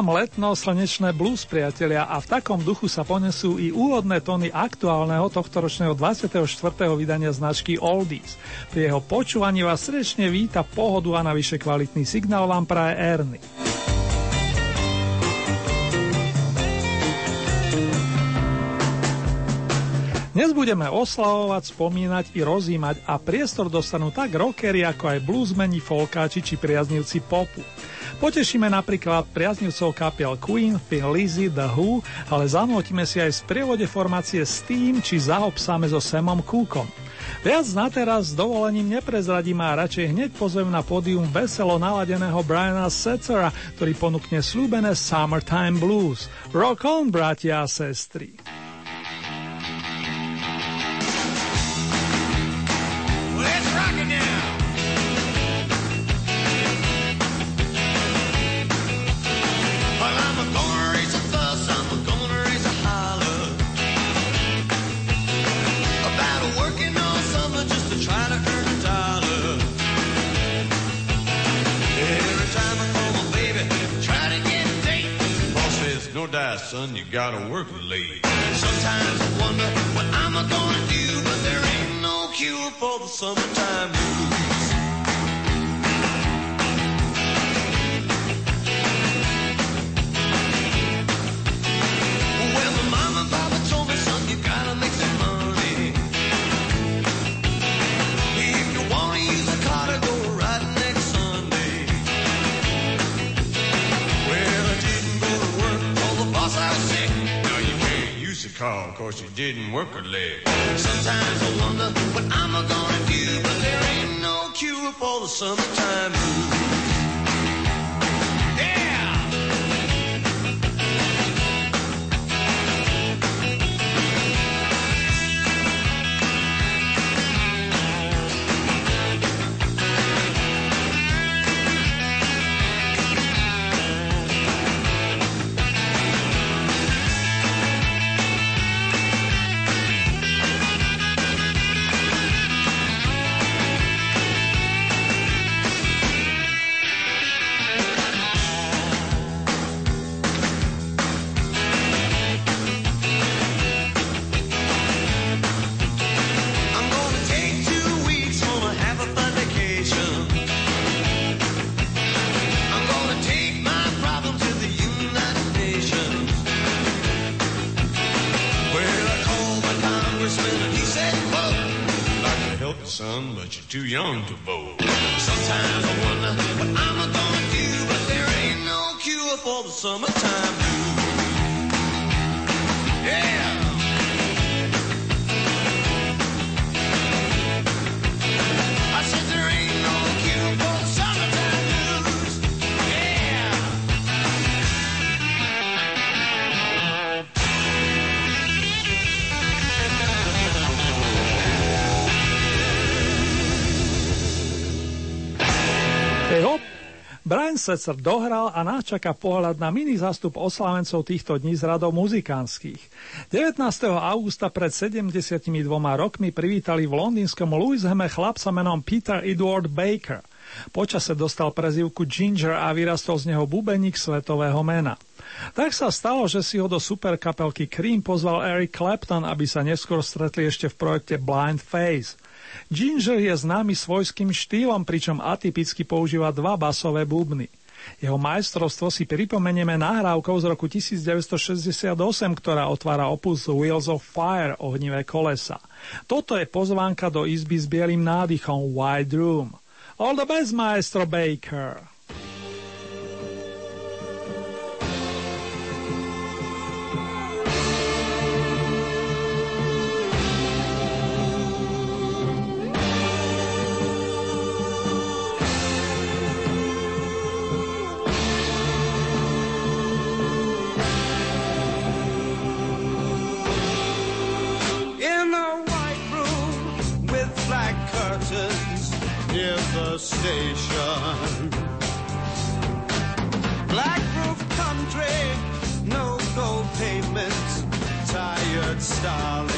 Chytám letno slnečné blues, priatelia, a v takom duchu sa ponesú i úvodné tóny aktuálneho tohtoročného 24. vydania značky Oldies. Pri jeho počúvaní vás srdečne víta pohodu a navyše kvalitný signál vám praje Erny. Dnes budeme oslavovať, spomínať i rozímať a priestor dostanú tak rockery ako aj bluesmeni, folkáči či priaznivci popu. Potešíme napríklad priaznivcov kapiel Queen, Thin Lizzy, The Who, ale zanotíme si aj v sprievode formácie Steam či Zahopsáme so Samom Cookom. Viac na teraz s dovolením neprezradím a radšej hneď pozvem na pódium veselo naladeného Briana Setzera, ktorý ponúkne slúbené Summertime Blues. Rock on, bratia a sestry! Son, you gotta work late. Sometimes I wonder what I'm gonna do, but there ain't no cure for the summertime blues. Car, cause you didn't work a leg. Sometimes I wonder what I'm gonna do, but there ain't no cure for the summertime blues. Setzer dohral a nás pohľad na mini zástup oslávencov týchto dní z radov muzikánskych. 19. augusta pred 72 rokmi privítali v londýnskom Louishame chlapca menom Peter Edward Baker. Počase dostal prezivku Ginger a vyrastol z neho bubeník svetového mena. Tak sa stalo, že si ho do superkapelky Cream pozval Eric Clapton, aby sa neskôr stretli ešte v projekte Blind Face. Ginger je známy svojským štýlom, pričom atypicky používa dva basové bubny. Jeho majstrovstvo si pripomenieme nahrávkou z roku 1968, ktorá otvára opus Wheels of Fire, ohnivé kolesa. Toto je pozvánka do izby s bielým nádychom Wide Room. All the best, maestro Baker! Station. Black roof country, no gold pavements, tired starlings.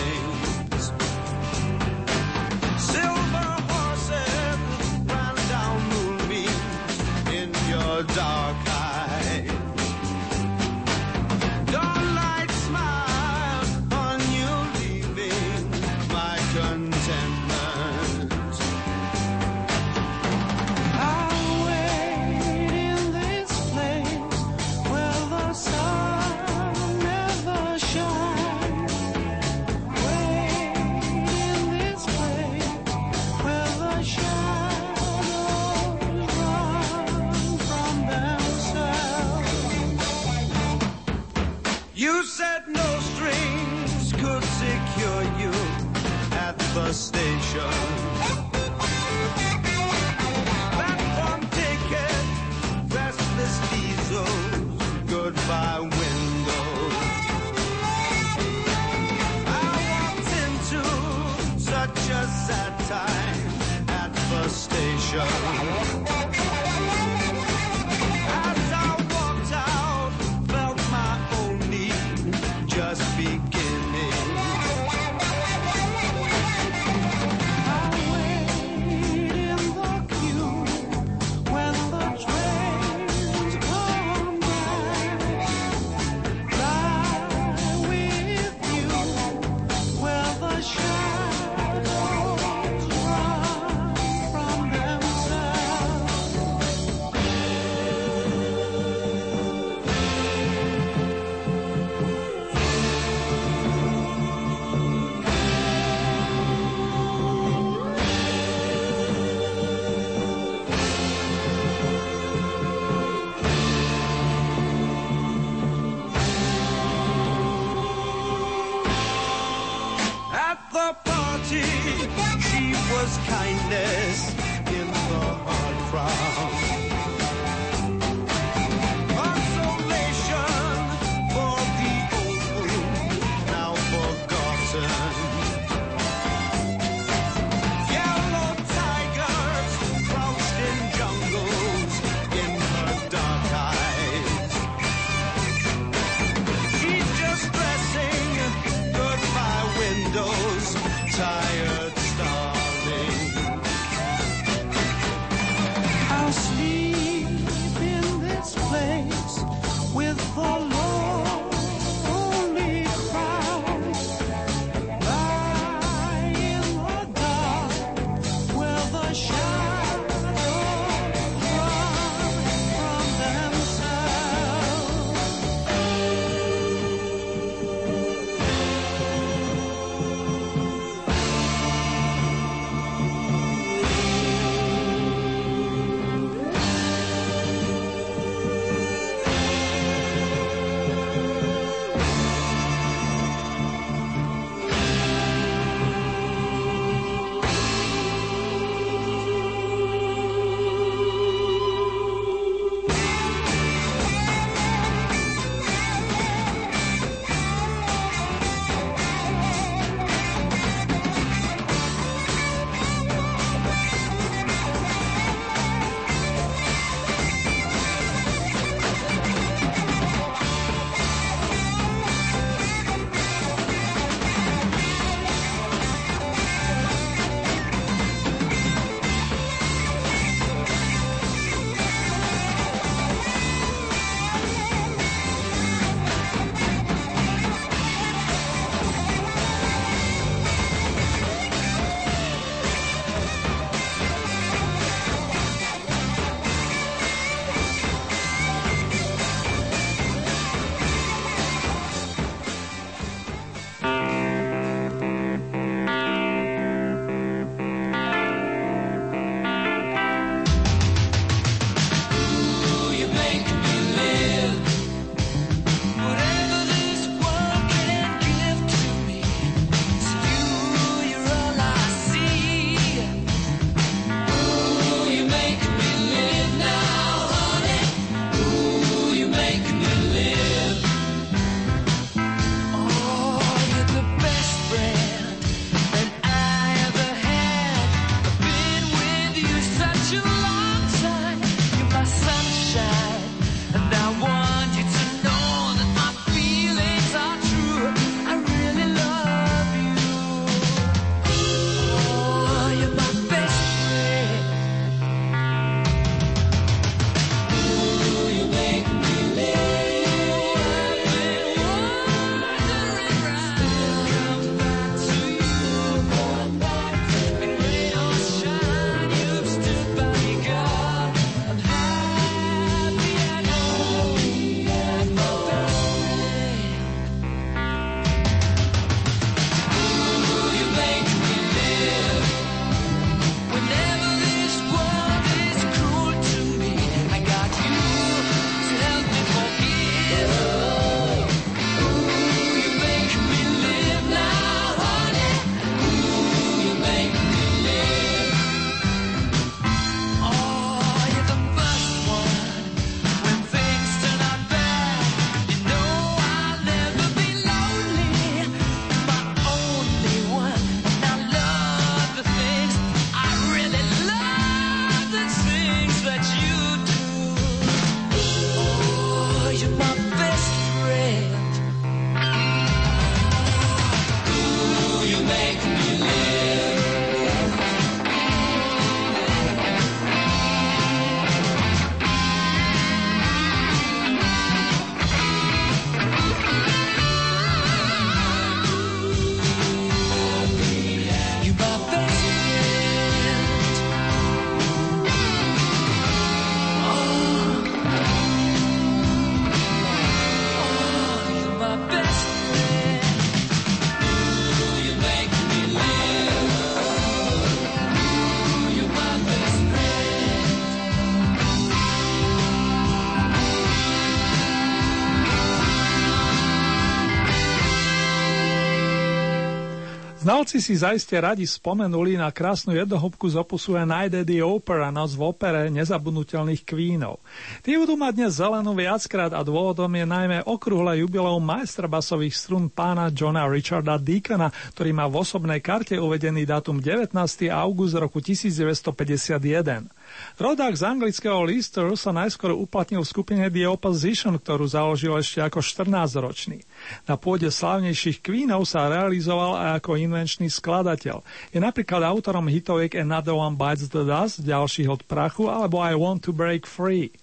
Znalci si zaiste radi spomenuli na krásnu jednohúbku z opusu A Night at the Opera, noc v opere nezabudnutelných kvínov. Tí budú mať dnes zelenú viackrát a dôvodom je najmä okrúhle jubileum majstra basových strún pána Johna Richarda Deacona, ktorý má v osobnej karte uvedený dátum 19. august roku 1951. Rodák z anglického Leicesteru sa najskôr uplatnil v skupine The Opposition, ktorú založil ešte ako 14-ročný. Na pôde slávnejších Queenov sa realizoval aj ako invenčný skladateľ. Je napríklad autorom hitoviek Another One Bites the Dust, ďalších od prachu, alebo I Want to Break Free.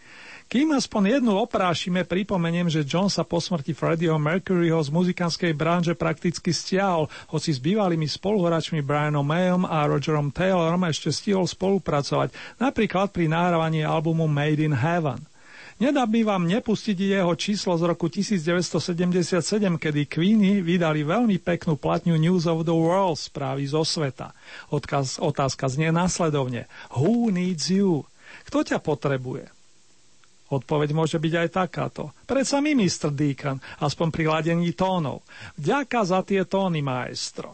Kým aspoň jednu oprášime, pripomeniem, že John sa po smrti Freddieho Mercuryho z muzikánskej branže prakticky stiahol, hoci s bývalými spoluhráčmi Brianom Mayom a Rogerom Taylorom ešte stihol spolupracovať, napríklad pri nahrávaní albumu Made in Heaven. Nedá by vám nepustiť jeho číslo z roku 1977, kedy Queeny vydali veľmi peknú platňu News of the World správy zo sveta. Odkaz, otázka znie následovne. Who needs you? Kto ťa potrebuje? Odpoveď môže byť aj takáto. Predsa mi, Mr. Deacon, aspoň pri ladení tónov. Ďaká za tie tóny, maestro.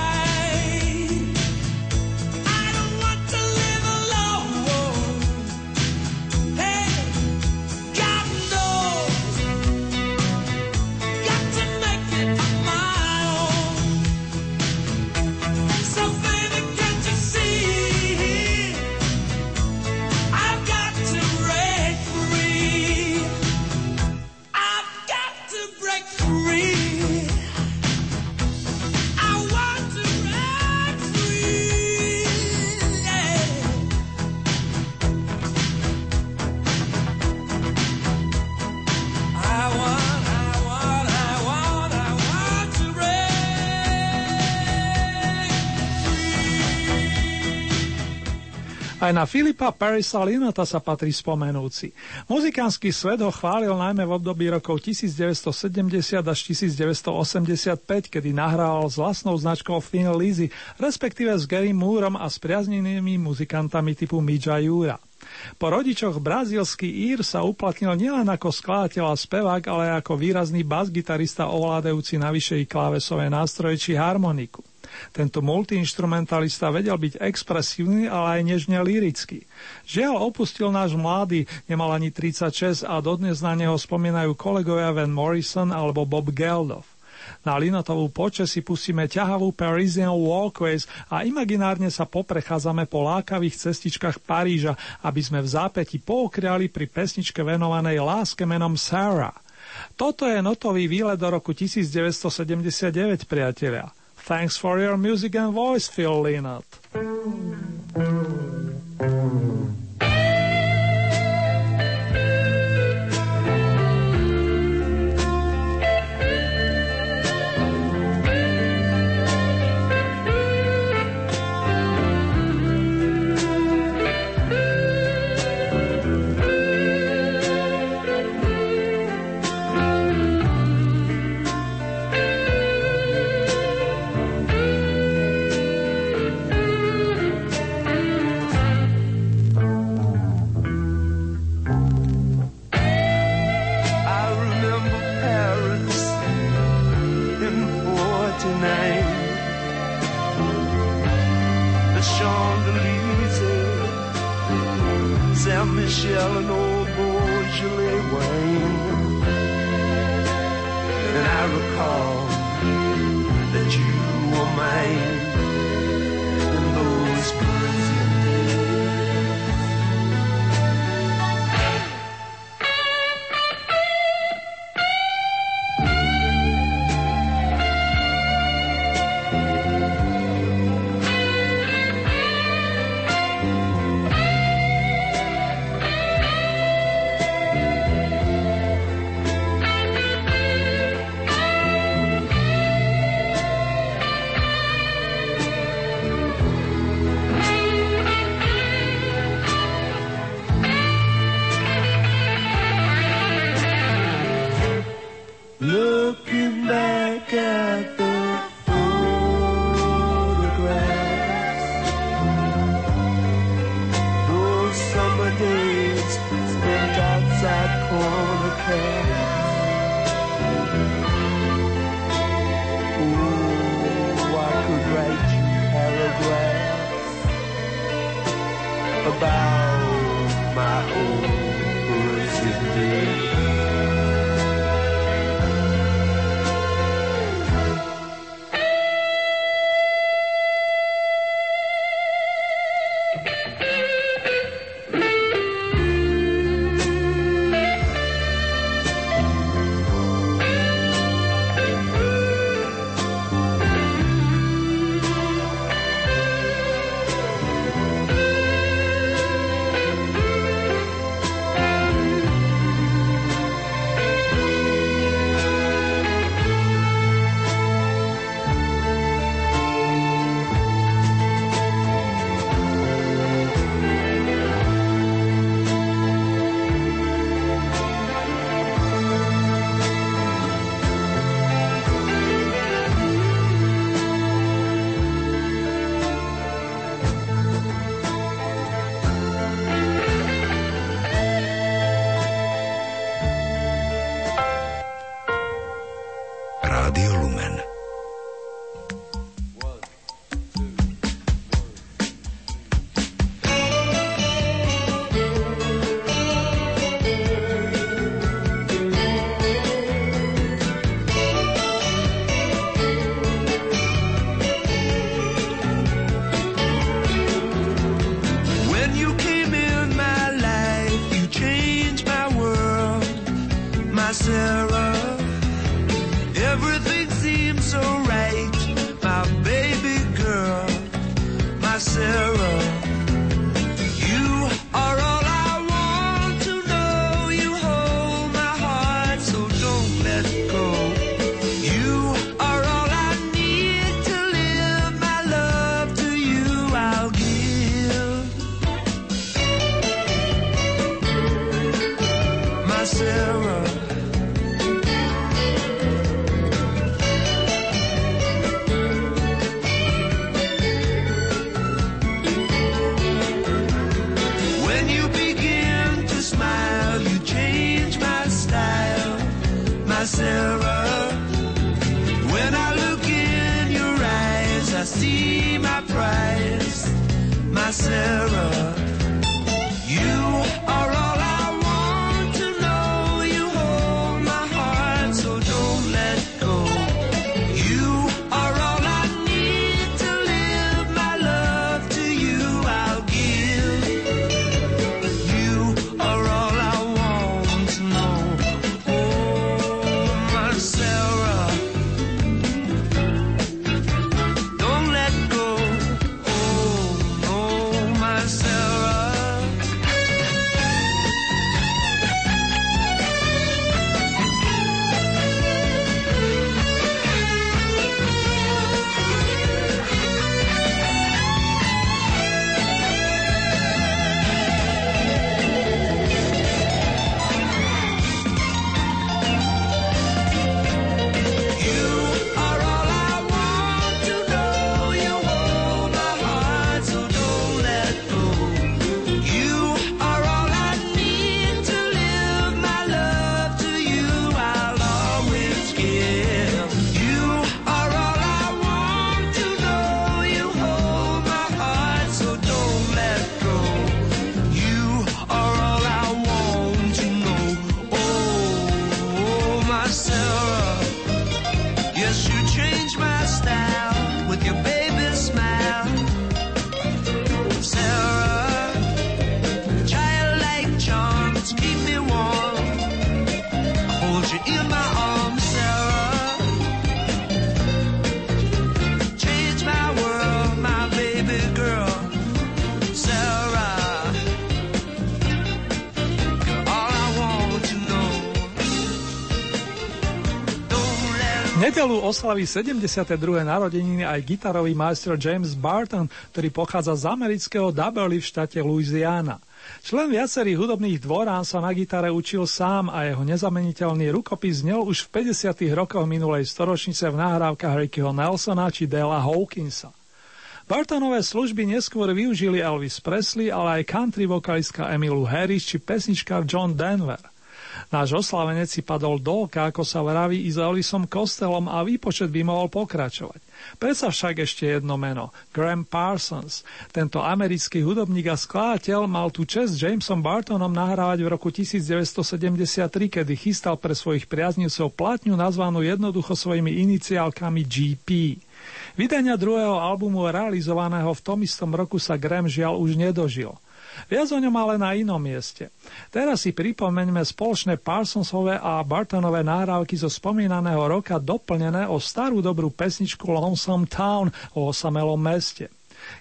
Aj na Filipa Parisa Linota sa patrí spomenúci. Muzikánsky svet ho chválil najmä v období rokov 1970 až 1985, kedy nahrával s vlastnou značkou Thin Lizzy, respektíve s Gary Moorom a s priaznenými muzikantami typu Midja Jura. Po rodičoch brazílsky Ír sa uplatnil nielen ako skladateľ a spevák, ale aj ako výrazný bas-gitarista ovládajúci navyše i klávesové nástroje či harmoniku. Tento multiinstrumentalista vedel byť expresívny, ale aj nežne lirický. Žiaľ opustil náš mladý, nemal ani 36 a dodnes na neho spomínajú kolegovia Van Morrison alebo Bob Geldof. Na Linotovú poče si pustíme ťahavú Parisian Walkways a imaginárne sa poprechádzame po lákavých cestičkách Paríža, aby sme v zápäti pookriali pri pesničke venovanej láske menom Sarah. Toto je notový výlet do roku 1979, priatelia. Thanks for your music and voice, Phil Lynott. The Champs-Élysées, Saint Michel and old Beaujolais wine. And I recall that you were mine nedelu oslaví 72. narodeniny aj gitarový majster James Barton, ktorý pochádza z amerického Double v štáte Louisiana. Člen viacerých hudobných dvorán sa na gitare učil sám a jeho nezameniteľný rukopis znel už v 50. rokoch minulej storočnice v nahrávkach Rickyho Nelsona či Dela Hawkinsa. Bartonové služby neskôr využili Elvis Presley, ale aj country vokalistka Emilu Harris či pesničkár John Denver. Náš oslavenec si padol dolka, ako sa vraví, i s Elvisom Kostelom a výpočet by mohol pokračovať. Predsa však ešte jedno meno, Graham Parsons. Tento americký hudobník a skladateľ mal tu čest Jamesom Bartonom nahrávať v roku 1973, kedy chystal pre svojich priaznivcov platňu nazvanú jednoducho svojimi iniciálkami GP. Vydania druhého albumu realizovaného v tom istom roku sa Graham žiaľ už nedožil. Viac o ňom ale na inom mieste. Teraz si pripomeňme spoločné Parsonsové a Bartonové nahrávky zo spomínaného roka doplnené o starú dobrú pesničku Lonesome Town o osamelom meste.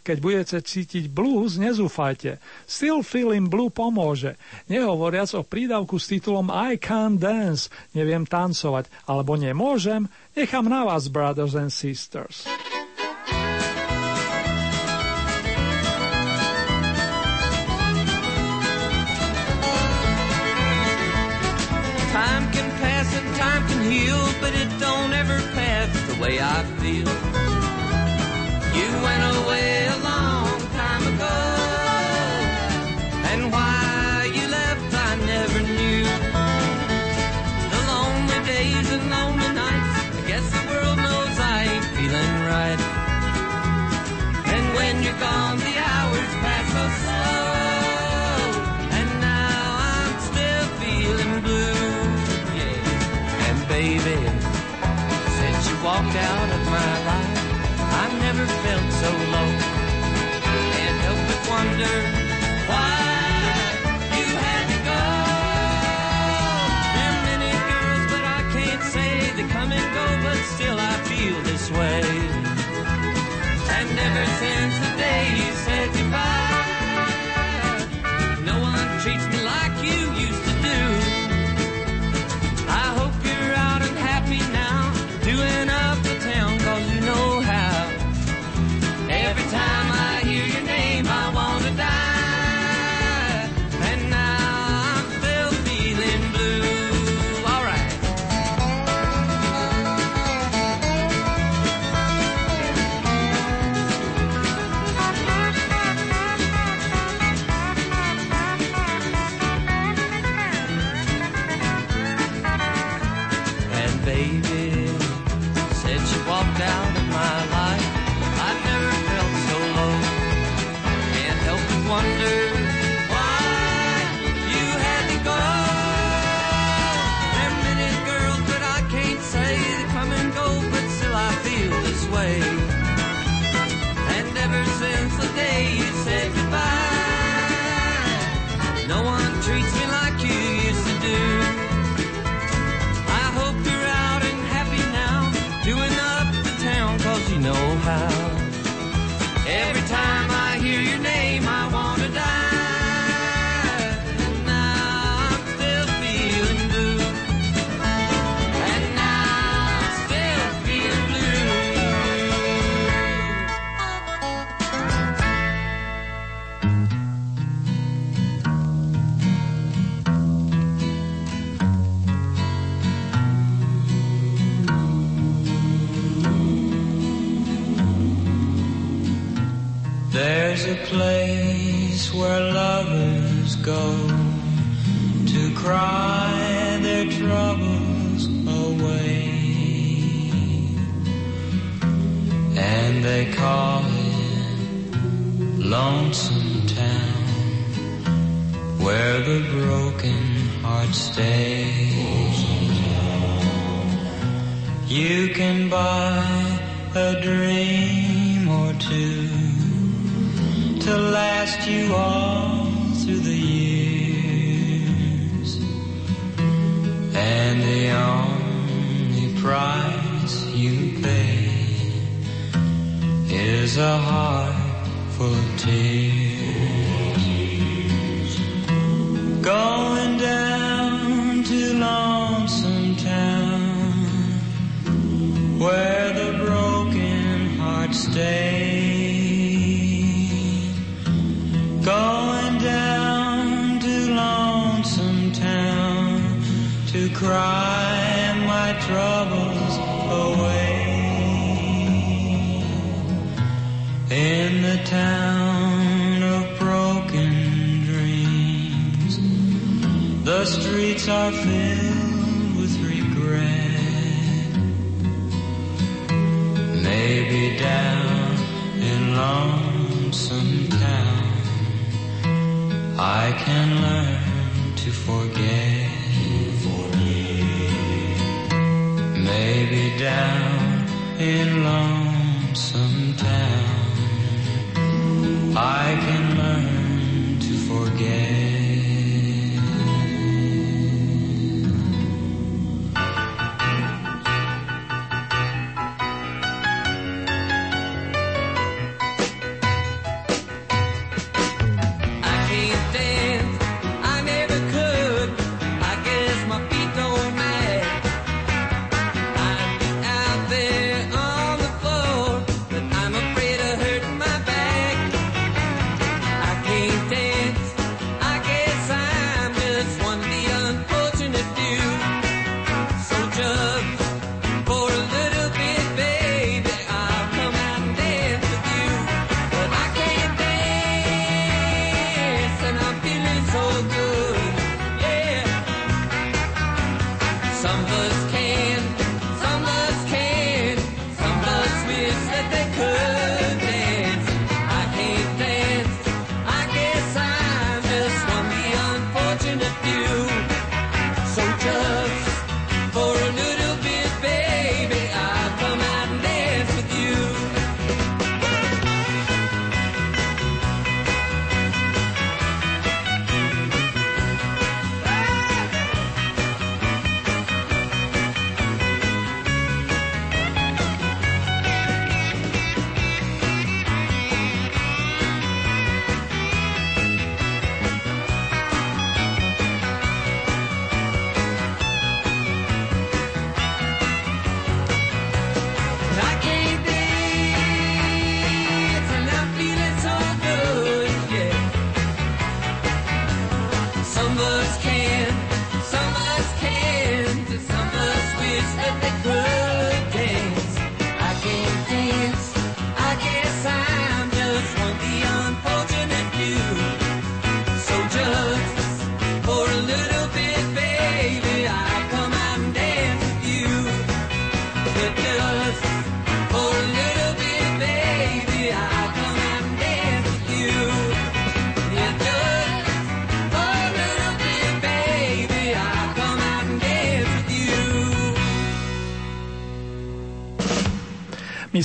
Keď budete cítiť blues, nezúfajte. Still Feeling Blue pomôže. Nehovoriac o prídavku s titulom I Can't Dance, neviem tancovať, alebo nemôžem, nechám na vás, brothers and sisters. I. lonesome town. I can learn to forget. Maybe down in lonesome town, I can learn to forget.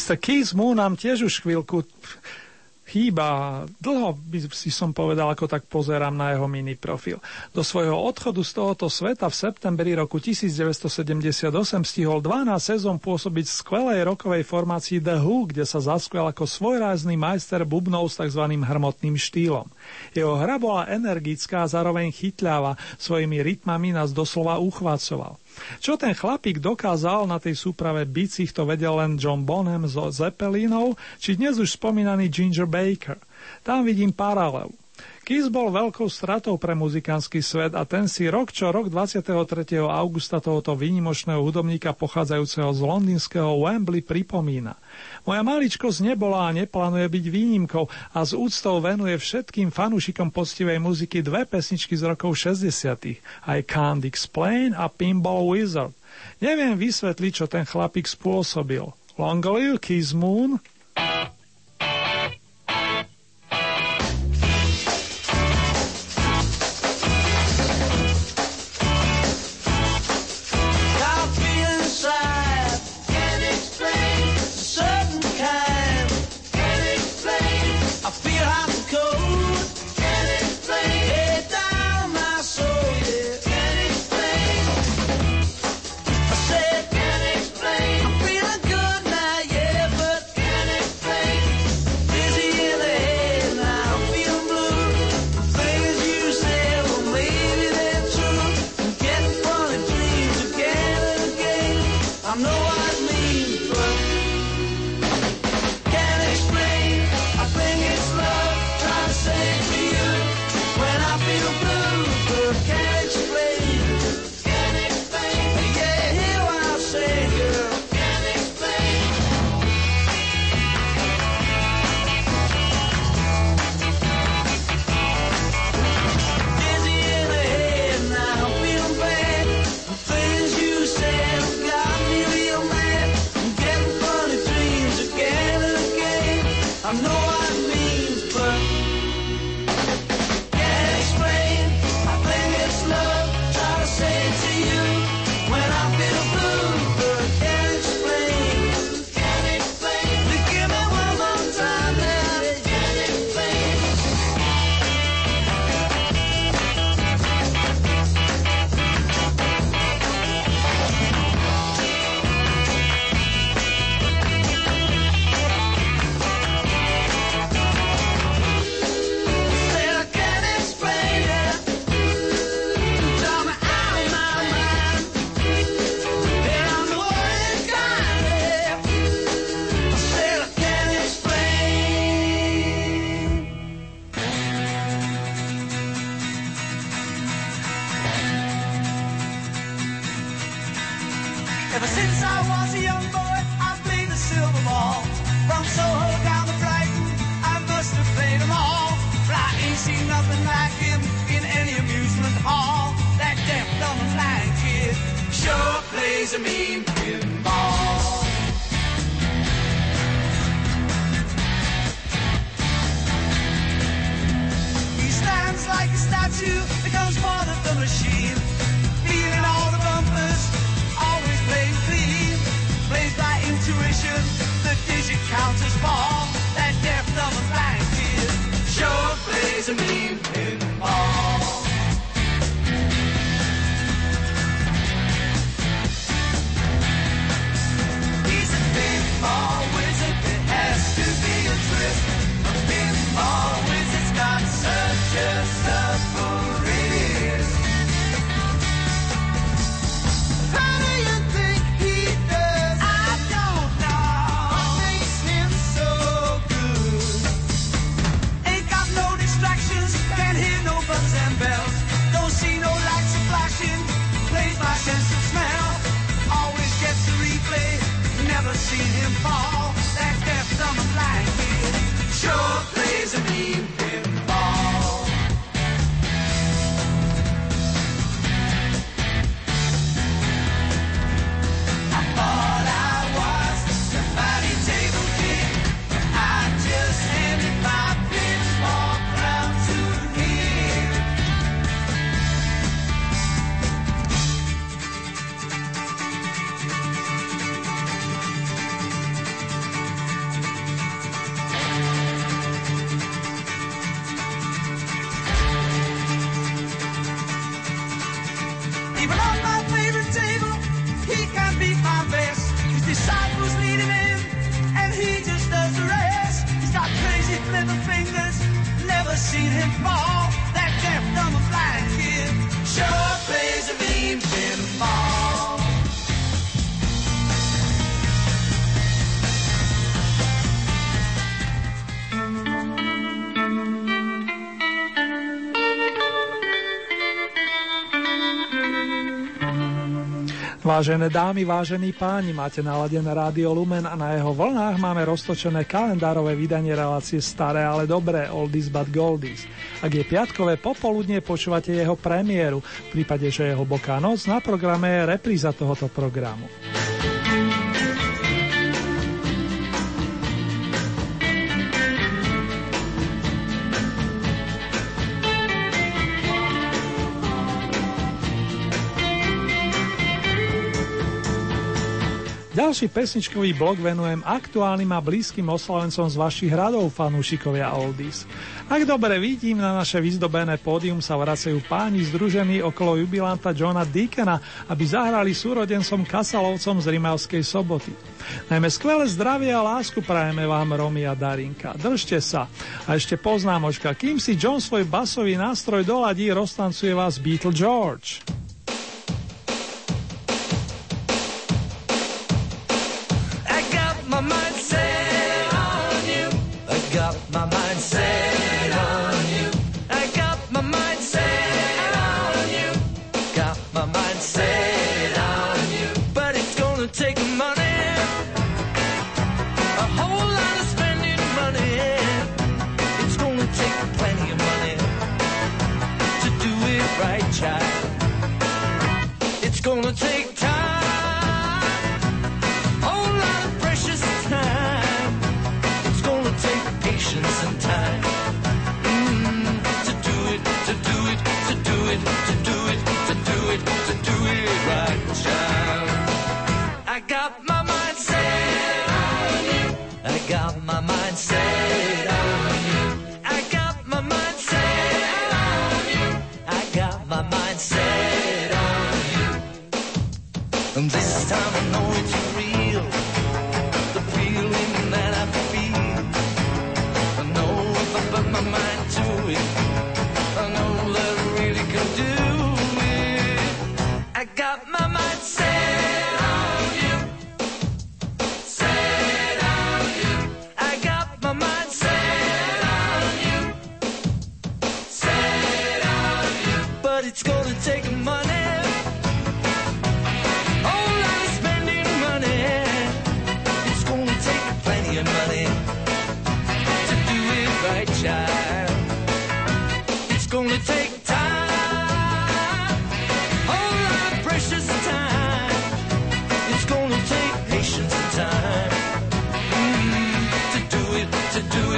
Mr. Keith Moon nám tiež už chvíľku chýba. Dlho by si som povedal, ako tak pozerám na jeho mini profil. Do svojho odchodu z tohoto sveta v septembri roku 1978 stihol 12 sezón pôsobiť v skvelej rokovej formácii The Who, kde sa zaskvel ako svojrázny majster bubnov s tzv. hrmotným štýlom. Jeho hra bola energická a zároveň chytľava, svojimi rytmami nás doslova uchvácoval. Čo ten chlapík dokázal na tej súprave bicích, to vedel len John Bonham zo Zeppelinov, či dnes už spomínaný Ginger Baker. Tam vidím paralelu. Kiss bol veľkou stratou pre muzikánsky svet a ten si rok čo rok 23. augusta tohoto výnimočného hudobníka pochádzajúceho z londýnskeho Wembley pripomína. Moja maličkosť nebola a neplánuje byť výnimkou a z úctou venuje všetkým fanúšikom poctivej muziky dve pesničky z rokov 60. I Can't Explain a Pinball Wizard. Neviem vysvetliť, čo ten chlapík spôsobil. Long live Kiss Moon, Vážené dámy, vážení páni, máte naladené rádio Lumen a na jeho vlnách máme roztočené kalendárové vydanie relácie Staré, ale dobré, Oldies but Goldies. Ak je piatkové popoludne, počúvate jeho premiéru, v prípade, že je hlboká noc, na programe je repríza tohoto programu. Ďalší pesničkový blok venujem aktuálnym a blízkym oslavencom z vašich radov, fanúšikovia Oldies. Ak dobre vidím, na naše vyzdobené pódium sa vracajú páni združení okolo jubilanta Johna Deacona, aby zahrali súrodencom Kasalovcom z Rimavskej soboty. Najmä skvelé zdravie a lásku prajeme vám, Romy a Darinka. Držte sa. A ešte poznámočka, kým si John svoj basový nástroj doladí, roztancuje vás Beatle George. My mind set on you. I got my mind set on you. Got my mind set on you. But it's gonna take money. A whole lot of spending money. It's gonna take plenty of money to do it right, child. It's gonna take to do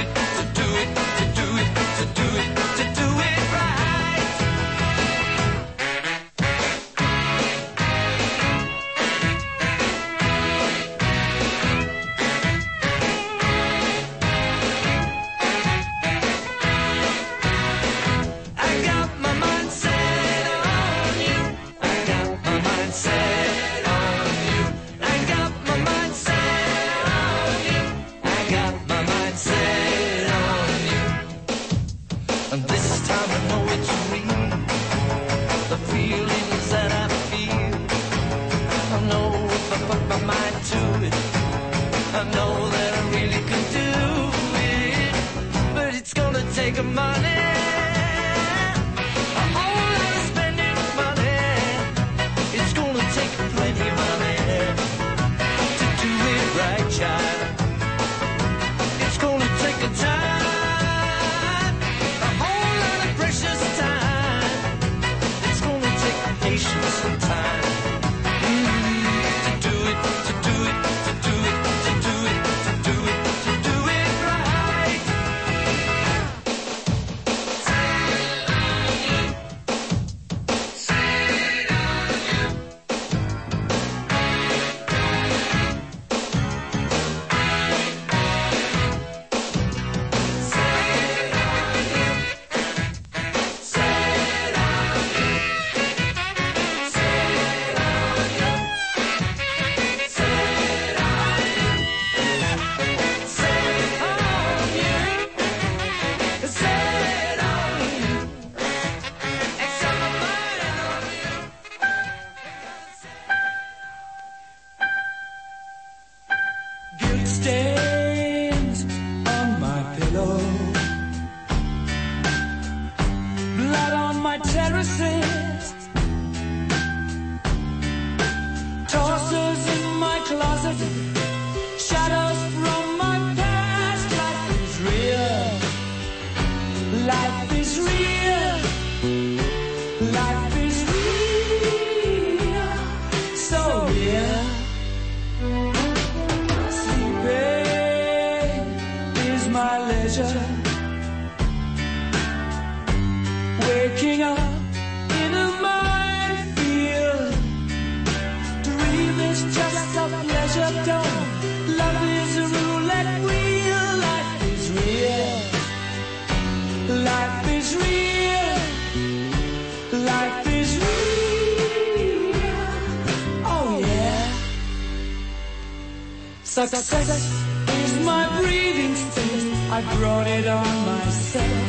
Success is my breathing state. I brought it on myself.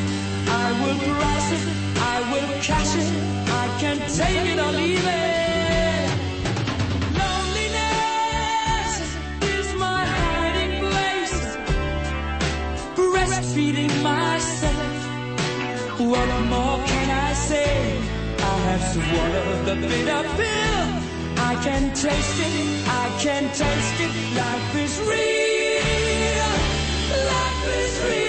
I will grasp it. I will catch it. I can take it or leave it. Loneliness is my hiding place. Breastfeeding myself. What more can I say? I have swallowed the bitter pill. I can taste it, I can taste it. Life is real, life is real,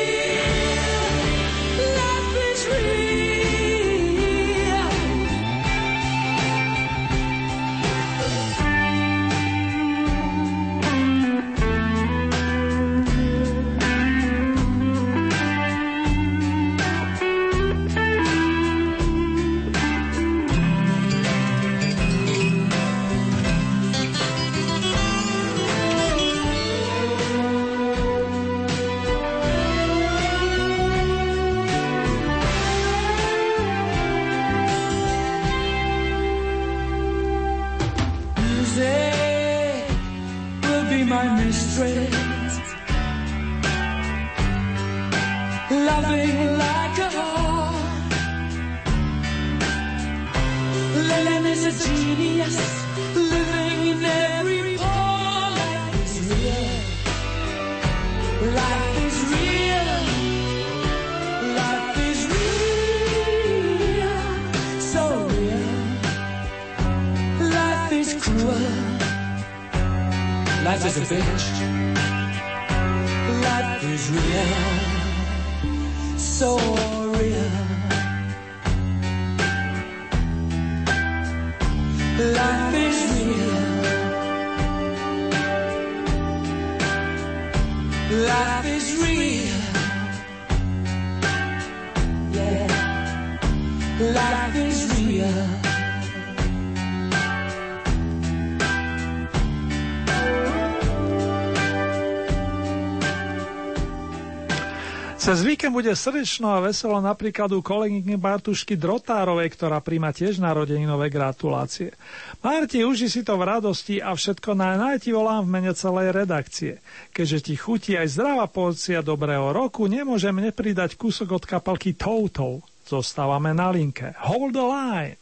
Cez víkend bude srdečno a veselo napríklad u kolegyne Bartušky Drotárovej, ktorá príjma tiež narodeninové gratulácie. Marti, uži si to v radosti a všetko na naj ti volám v mene celej redakcie. Keďže ti chutí aj zdravá porcia dobrého roku, nemôžem nepridať kúsok od kapalky Toutou. Zostávame na linke. Hold the line!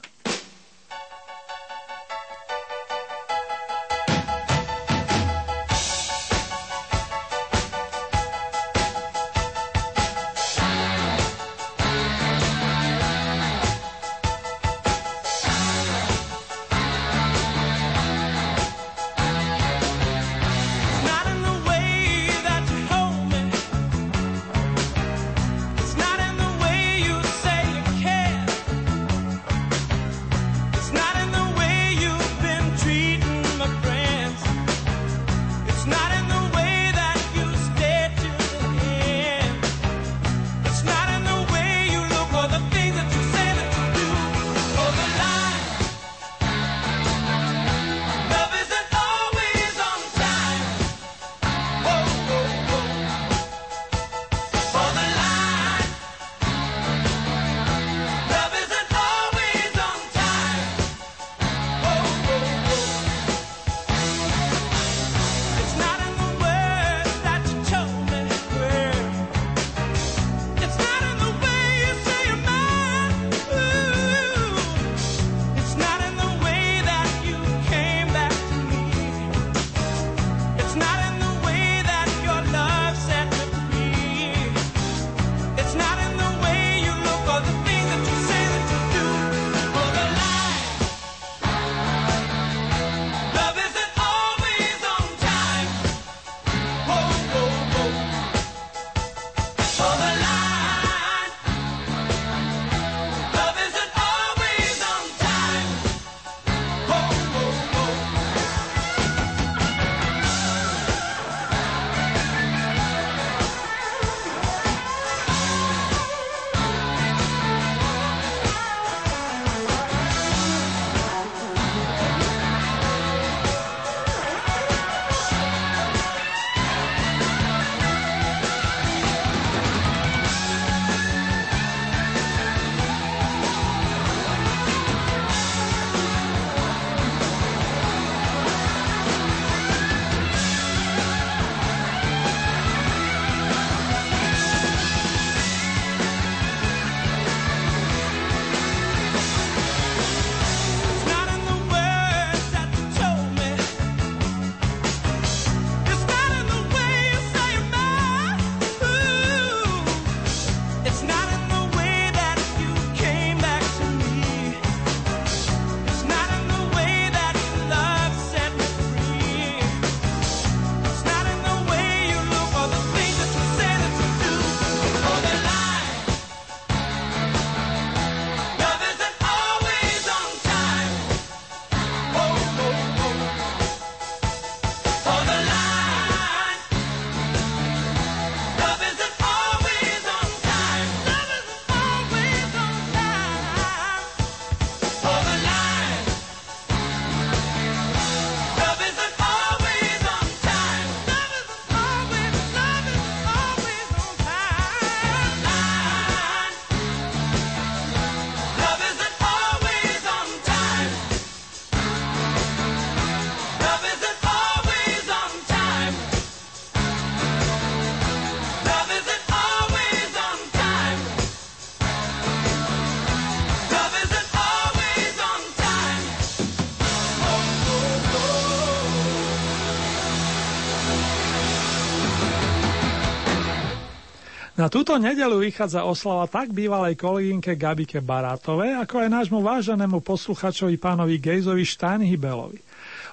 Na túto nedelu vychádza oslava tak bývalej kolegynke Gabike Barátovej, ako aj nášmu váženému posluchačovi pánovi Gejzovi Steinhibelovi.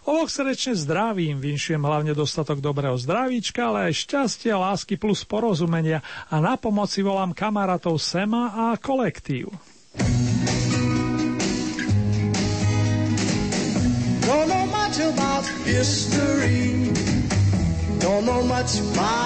Oboch srdečne zdravím, vinšujem hlavne dostatok dobrého zdravíčka, ale aj šťastie, lásky plus porozumenia a na pomoci volám kamarátov Sema a kolektív. Don't know much about.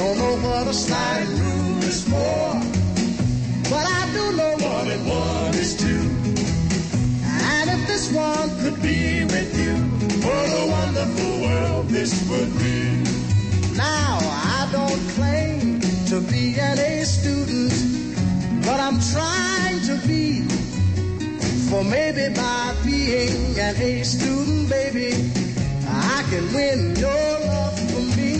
Don't know what a slide rule is for, but I do know one and one is two. And if this one could be with you, what a wonderful world this would be. Now, I don't claim to be an A student, but I'm trying to be. For maybe by being an A student, baby, I can win your love for me.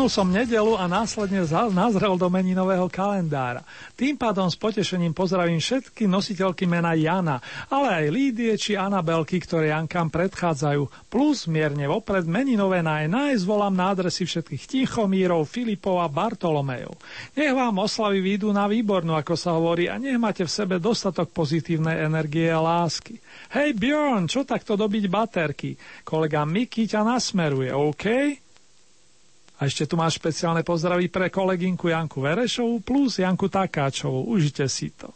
Spomenul som nedelu a následne nazrel do meninového kalendára. Tým pádom s potešením pozdravím všetky nositeľky mena Jana, ale aj Lídie či Anabelky, ktoré Jankám predchádzajú, plus mierne vopred meninové na nájsť volám na adresy všetkých Tichomírov, Filipov a Bartolomejov. Nech vám oslavy výjdu na výbornú, ako sa hovorí, a nech máte v sebe dostatok pozitívnej energie a lásky. Hej Bjorn, čo takto dobiť baterky? Kolega Miky ťa nasmeruje, OK? A ešte tu máš špeciálne pozdravy pre kolegynku Janku Verešovú plus Janku Takáčovú. Užite si to.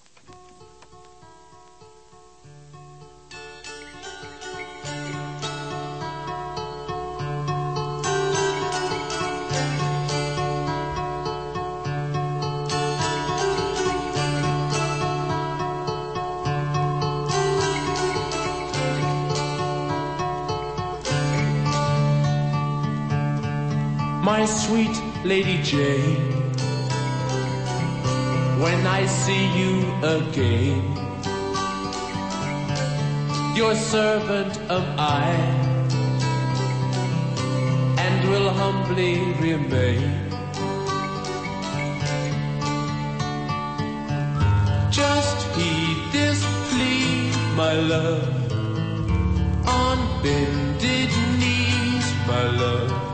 My sweet Lady Jane. When I see you again, your servant am I, and will humbly remain. Just heed this plea, my love, on bended knees, my love.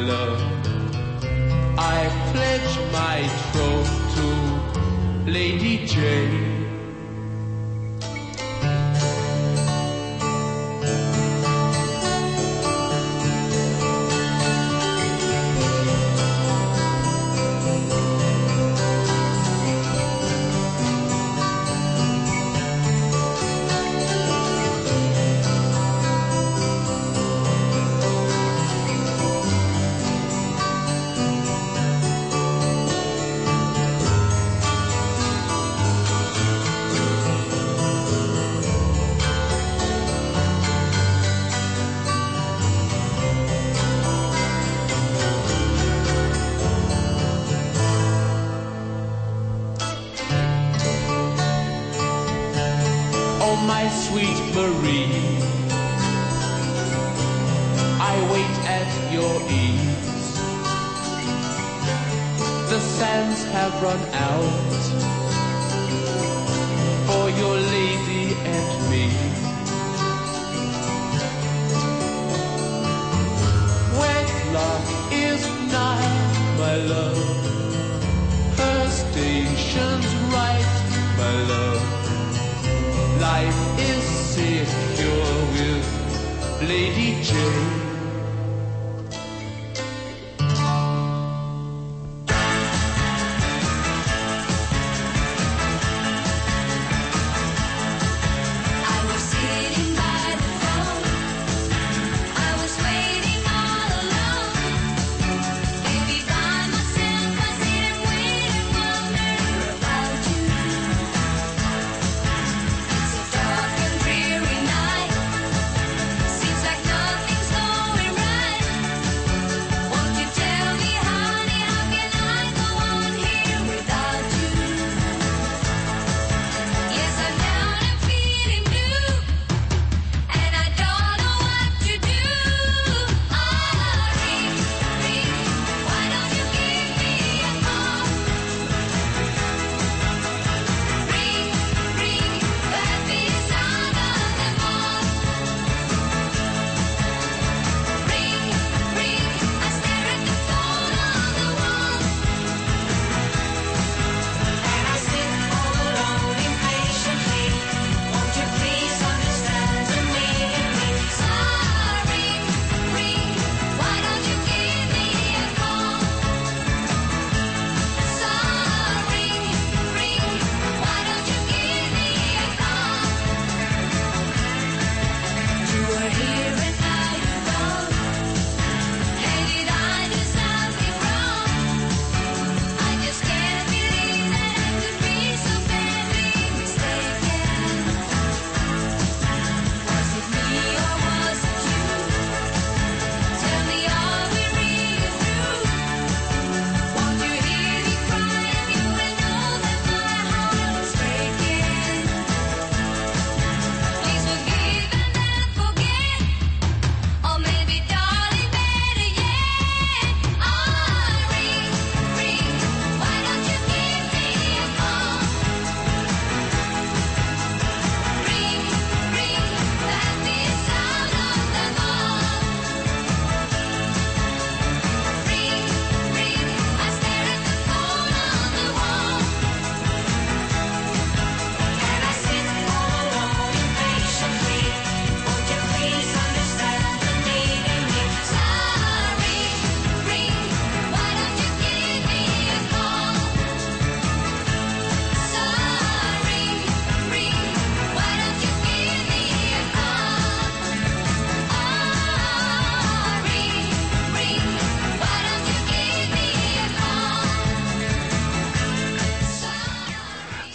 Love. I pledge my troth to Lady Jane.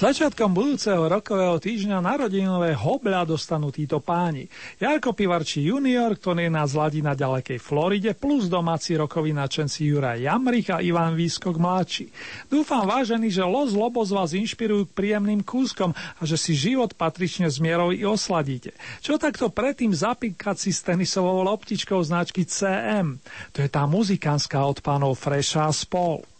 Začiatkom budúceho rokového týždňa narodinové hobľa dostanú títo páni. Jarko Pivarči junior, ktorý nás ladí na ďalekej Floride, plus domáci rokoví načenci Juraj Jamrich a Ivan Výskok mladší. Dúfam vážený, že Los Lobos vás inšpirujú k príjemným kúskom a že si život patrične z mierou i osladíte. Čo takto predtým zapíkať si s tenisovou loptičkou značky CM? To je tá muzikánska od pánov Freša a spol.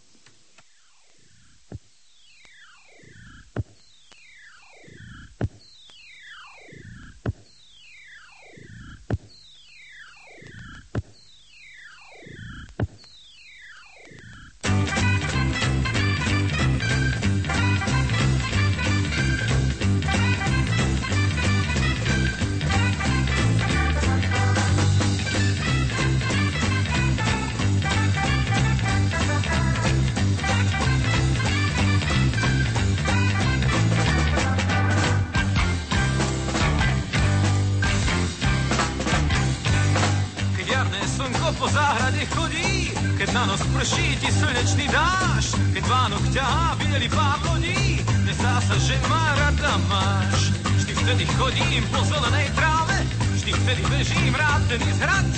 Záhrade chodí, keď na nos prší ti slnečný dáš, keď Vánok ťahá bielý pár lodí, nezdá sa, že ma rada máš. Vždy vtedy chodím po zelenej tráve, vždy vtedy bežím rád tenis hrať.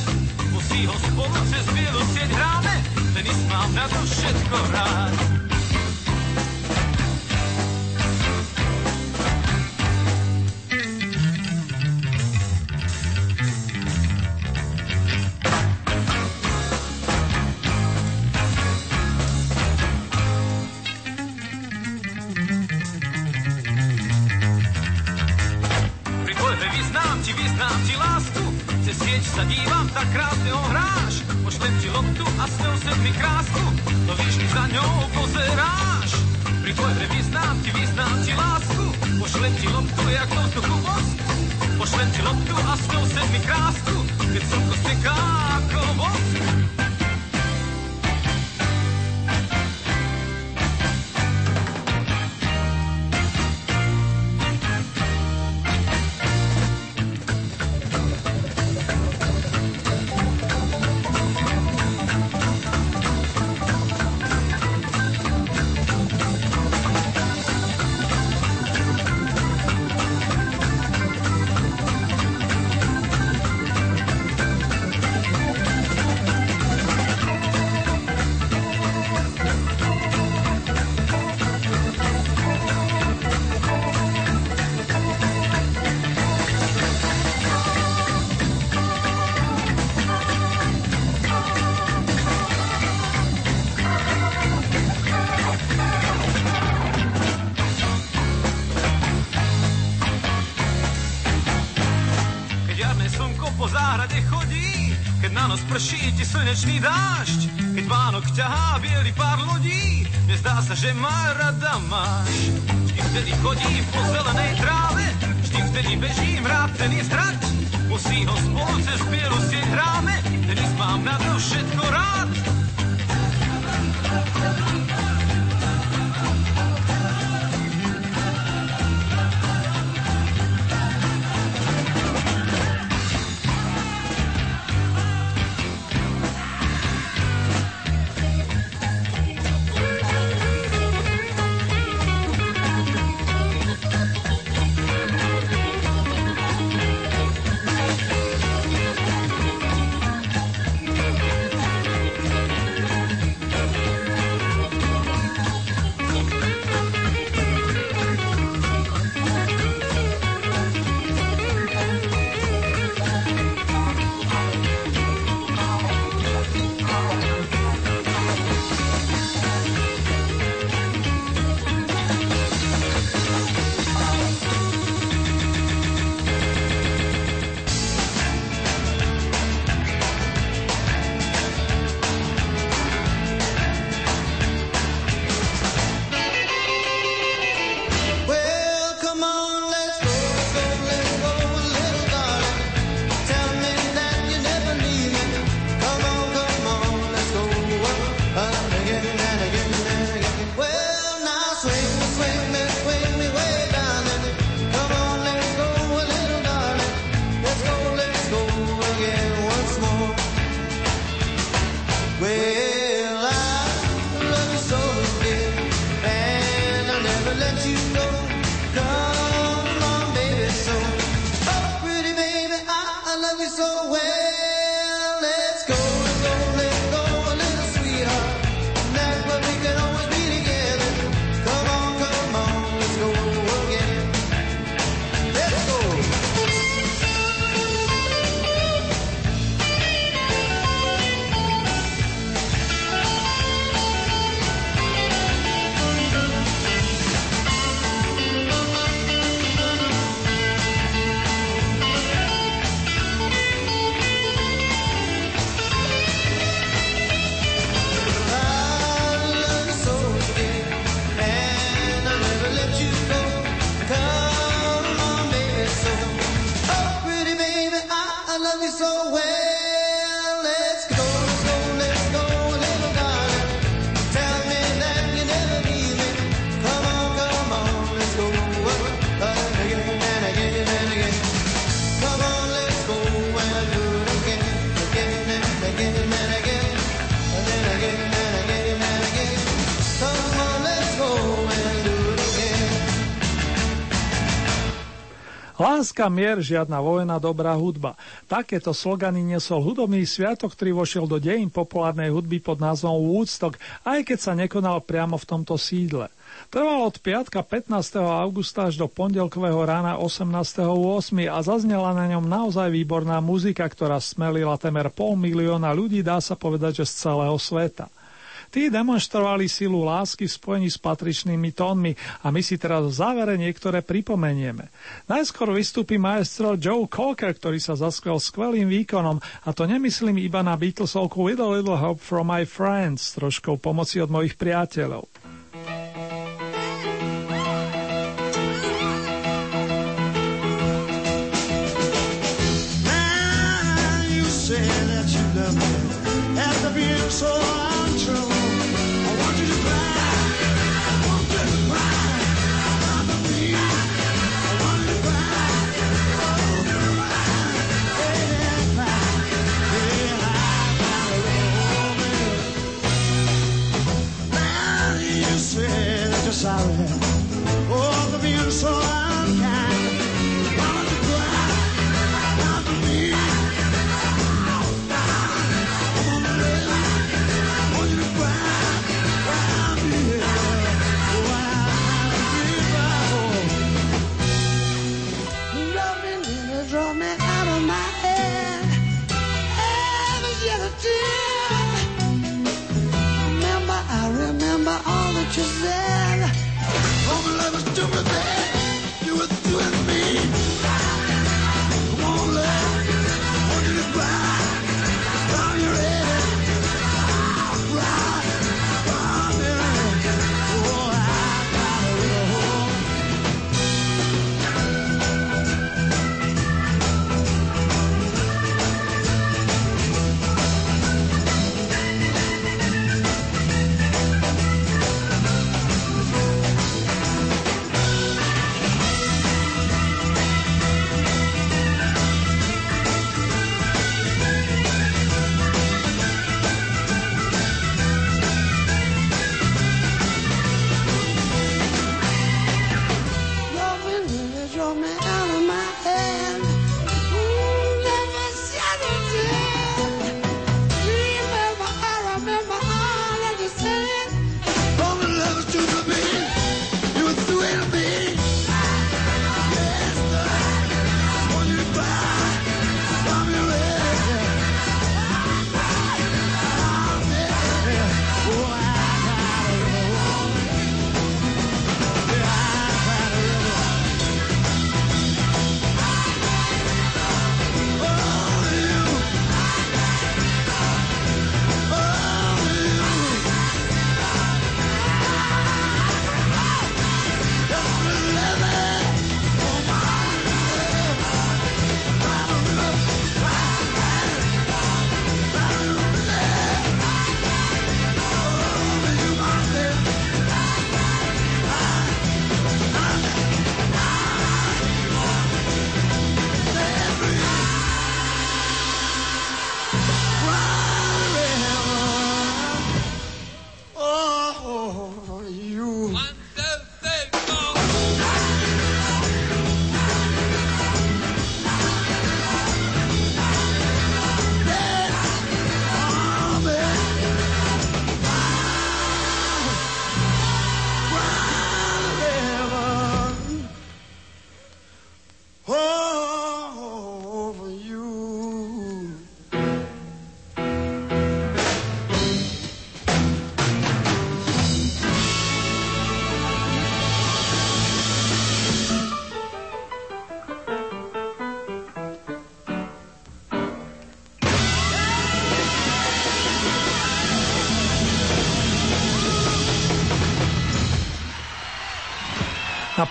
Musí ho spolu cez bielu sieť hráme, tenis mám na to všetko rád. Sieť sa dívam, tak krásne ho hráš. Pošlem ti loptu a s ňou sem mi krásku, to víš, mi za ňou pozeráš. Pri dvojhre vyznám ti, vyznám ti lásku, pošlem ti loptu, jak do vzduchu vosk. Pošlem ti loptu a s ňou sem mi krásku, keď slnko steká ako vosk. Prší ti slnečný dážď, keď Vánok ťahá biely pár lodí, nezdá sa, že ma rada máš. Vždy vtedy chodím po zelenej tráve, vždy vtedy bežím rád tenis hrať. Musí ho spolu cez bielu sieť hráme, tenis mám na to všetko rád. Láska, mier, žiadna vojna, dobrá hudba. Takéto slogany nesol hudobný sviatok, ktorý vošiel do dejín populárnej hudby pod názvom Woodstock, aj keď sa nekonal priamo v tomto sídle. Trval od piatka 15. augusta až do pondelkového rána 18.8. a zaznela na ňom naozaj výborná muzika, ktorá smelila temer pol milióna ľudí, dá sa povedať, že z celého sveta. Tí demonstrovali silu lásky v spojení s patričnými tónmi a my si teraz v závere niektoré pripomenieme. Najskôr vystúpi maestro Joe Cocker, ktorý sa zaskvel skvelým výkonom a to nemyslím iba na Beatlesovku With a Little Hope from My Friends, troškou pomoci od mojich priateľov.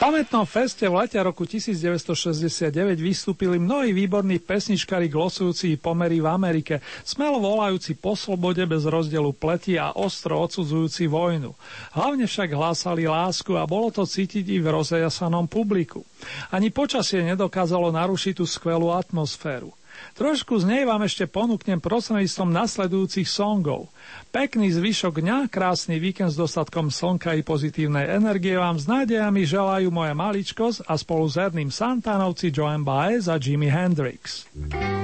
pamätnom feste v lete roku 1969 vystúpili mnohí výborní pesničkári glosujúci pomery v Amerike, smelo volajúci po slobode bez rozdielu pleti a ostro odsudzujúci vojnu. Hlavne však hlásali lásku a bolo to cítiť i v rozjasanom publiku. Ani počasie nedokázalo narušiť tú skvelú atmosféru. Trošku z nej vám ešte ponúknem prostredníctvom nasledujúcich songov. Pekný zvyšok dňa, krásny víkend s dostatkom slnka i pozitívnej energie vám s nádejami želajú moja maličkosť a spolu s Erným Santanovci Joan Baez a Jimi Hendrix. Mm.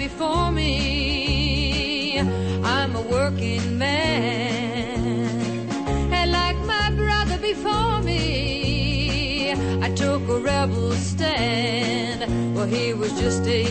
before me. I'm a working man. And like my brother before me, I took a rebel stand. Well, he was just a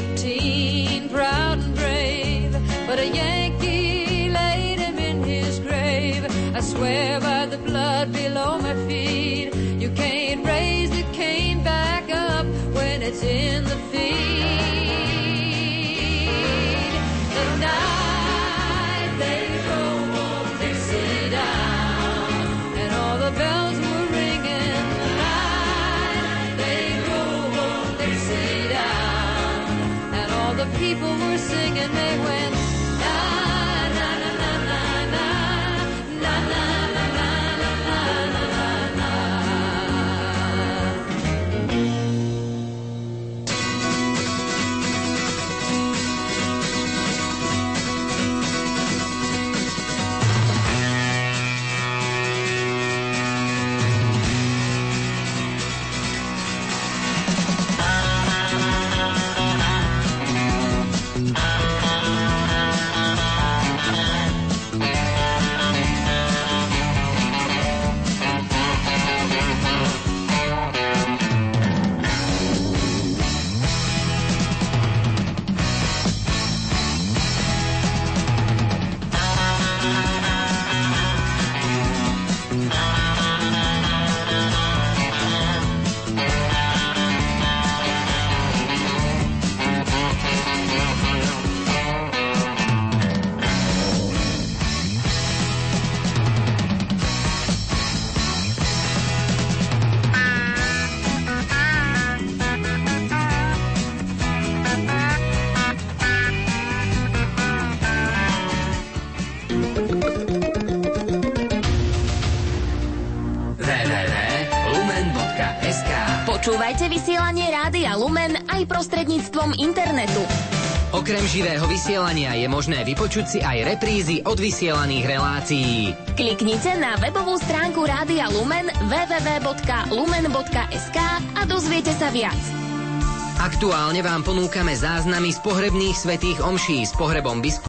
Počúvajte vysielanie Rádia Lumen aj prostredníctvom internetu. Okrem živého vysielania je možné vypočuť si aj reprízy od vysielaných relácií. Kliknite na webovú stránku Rádia Lumen www.lumen.sk a dozviete sa viac. Aktuálne vám ponúkame záznamy z pohrebných svetých omší s pohrebom biskupa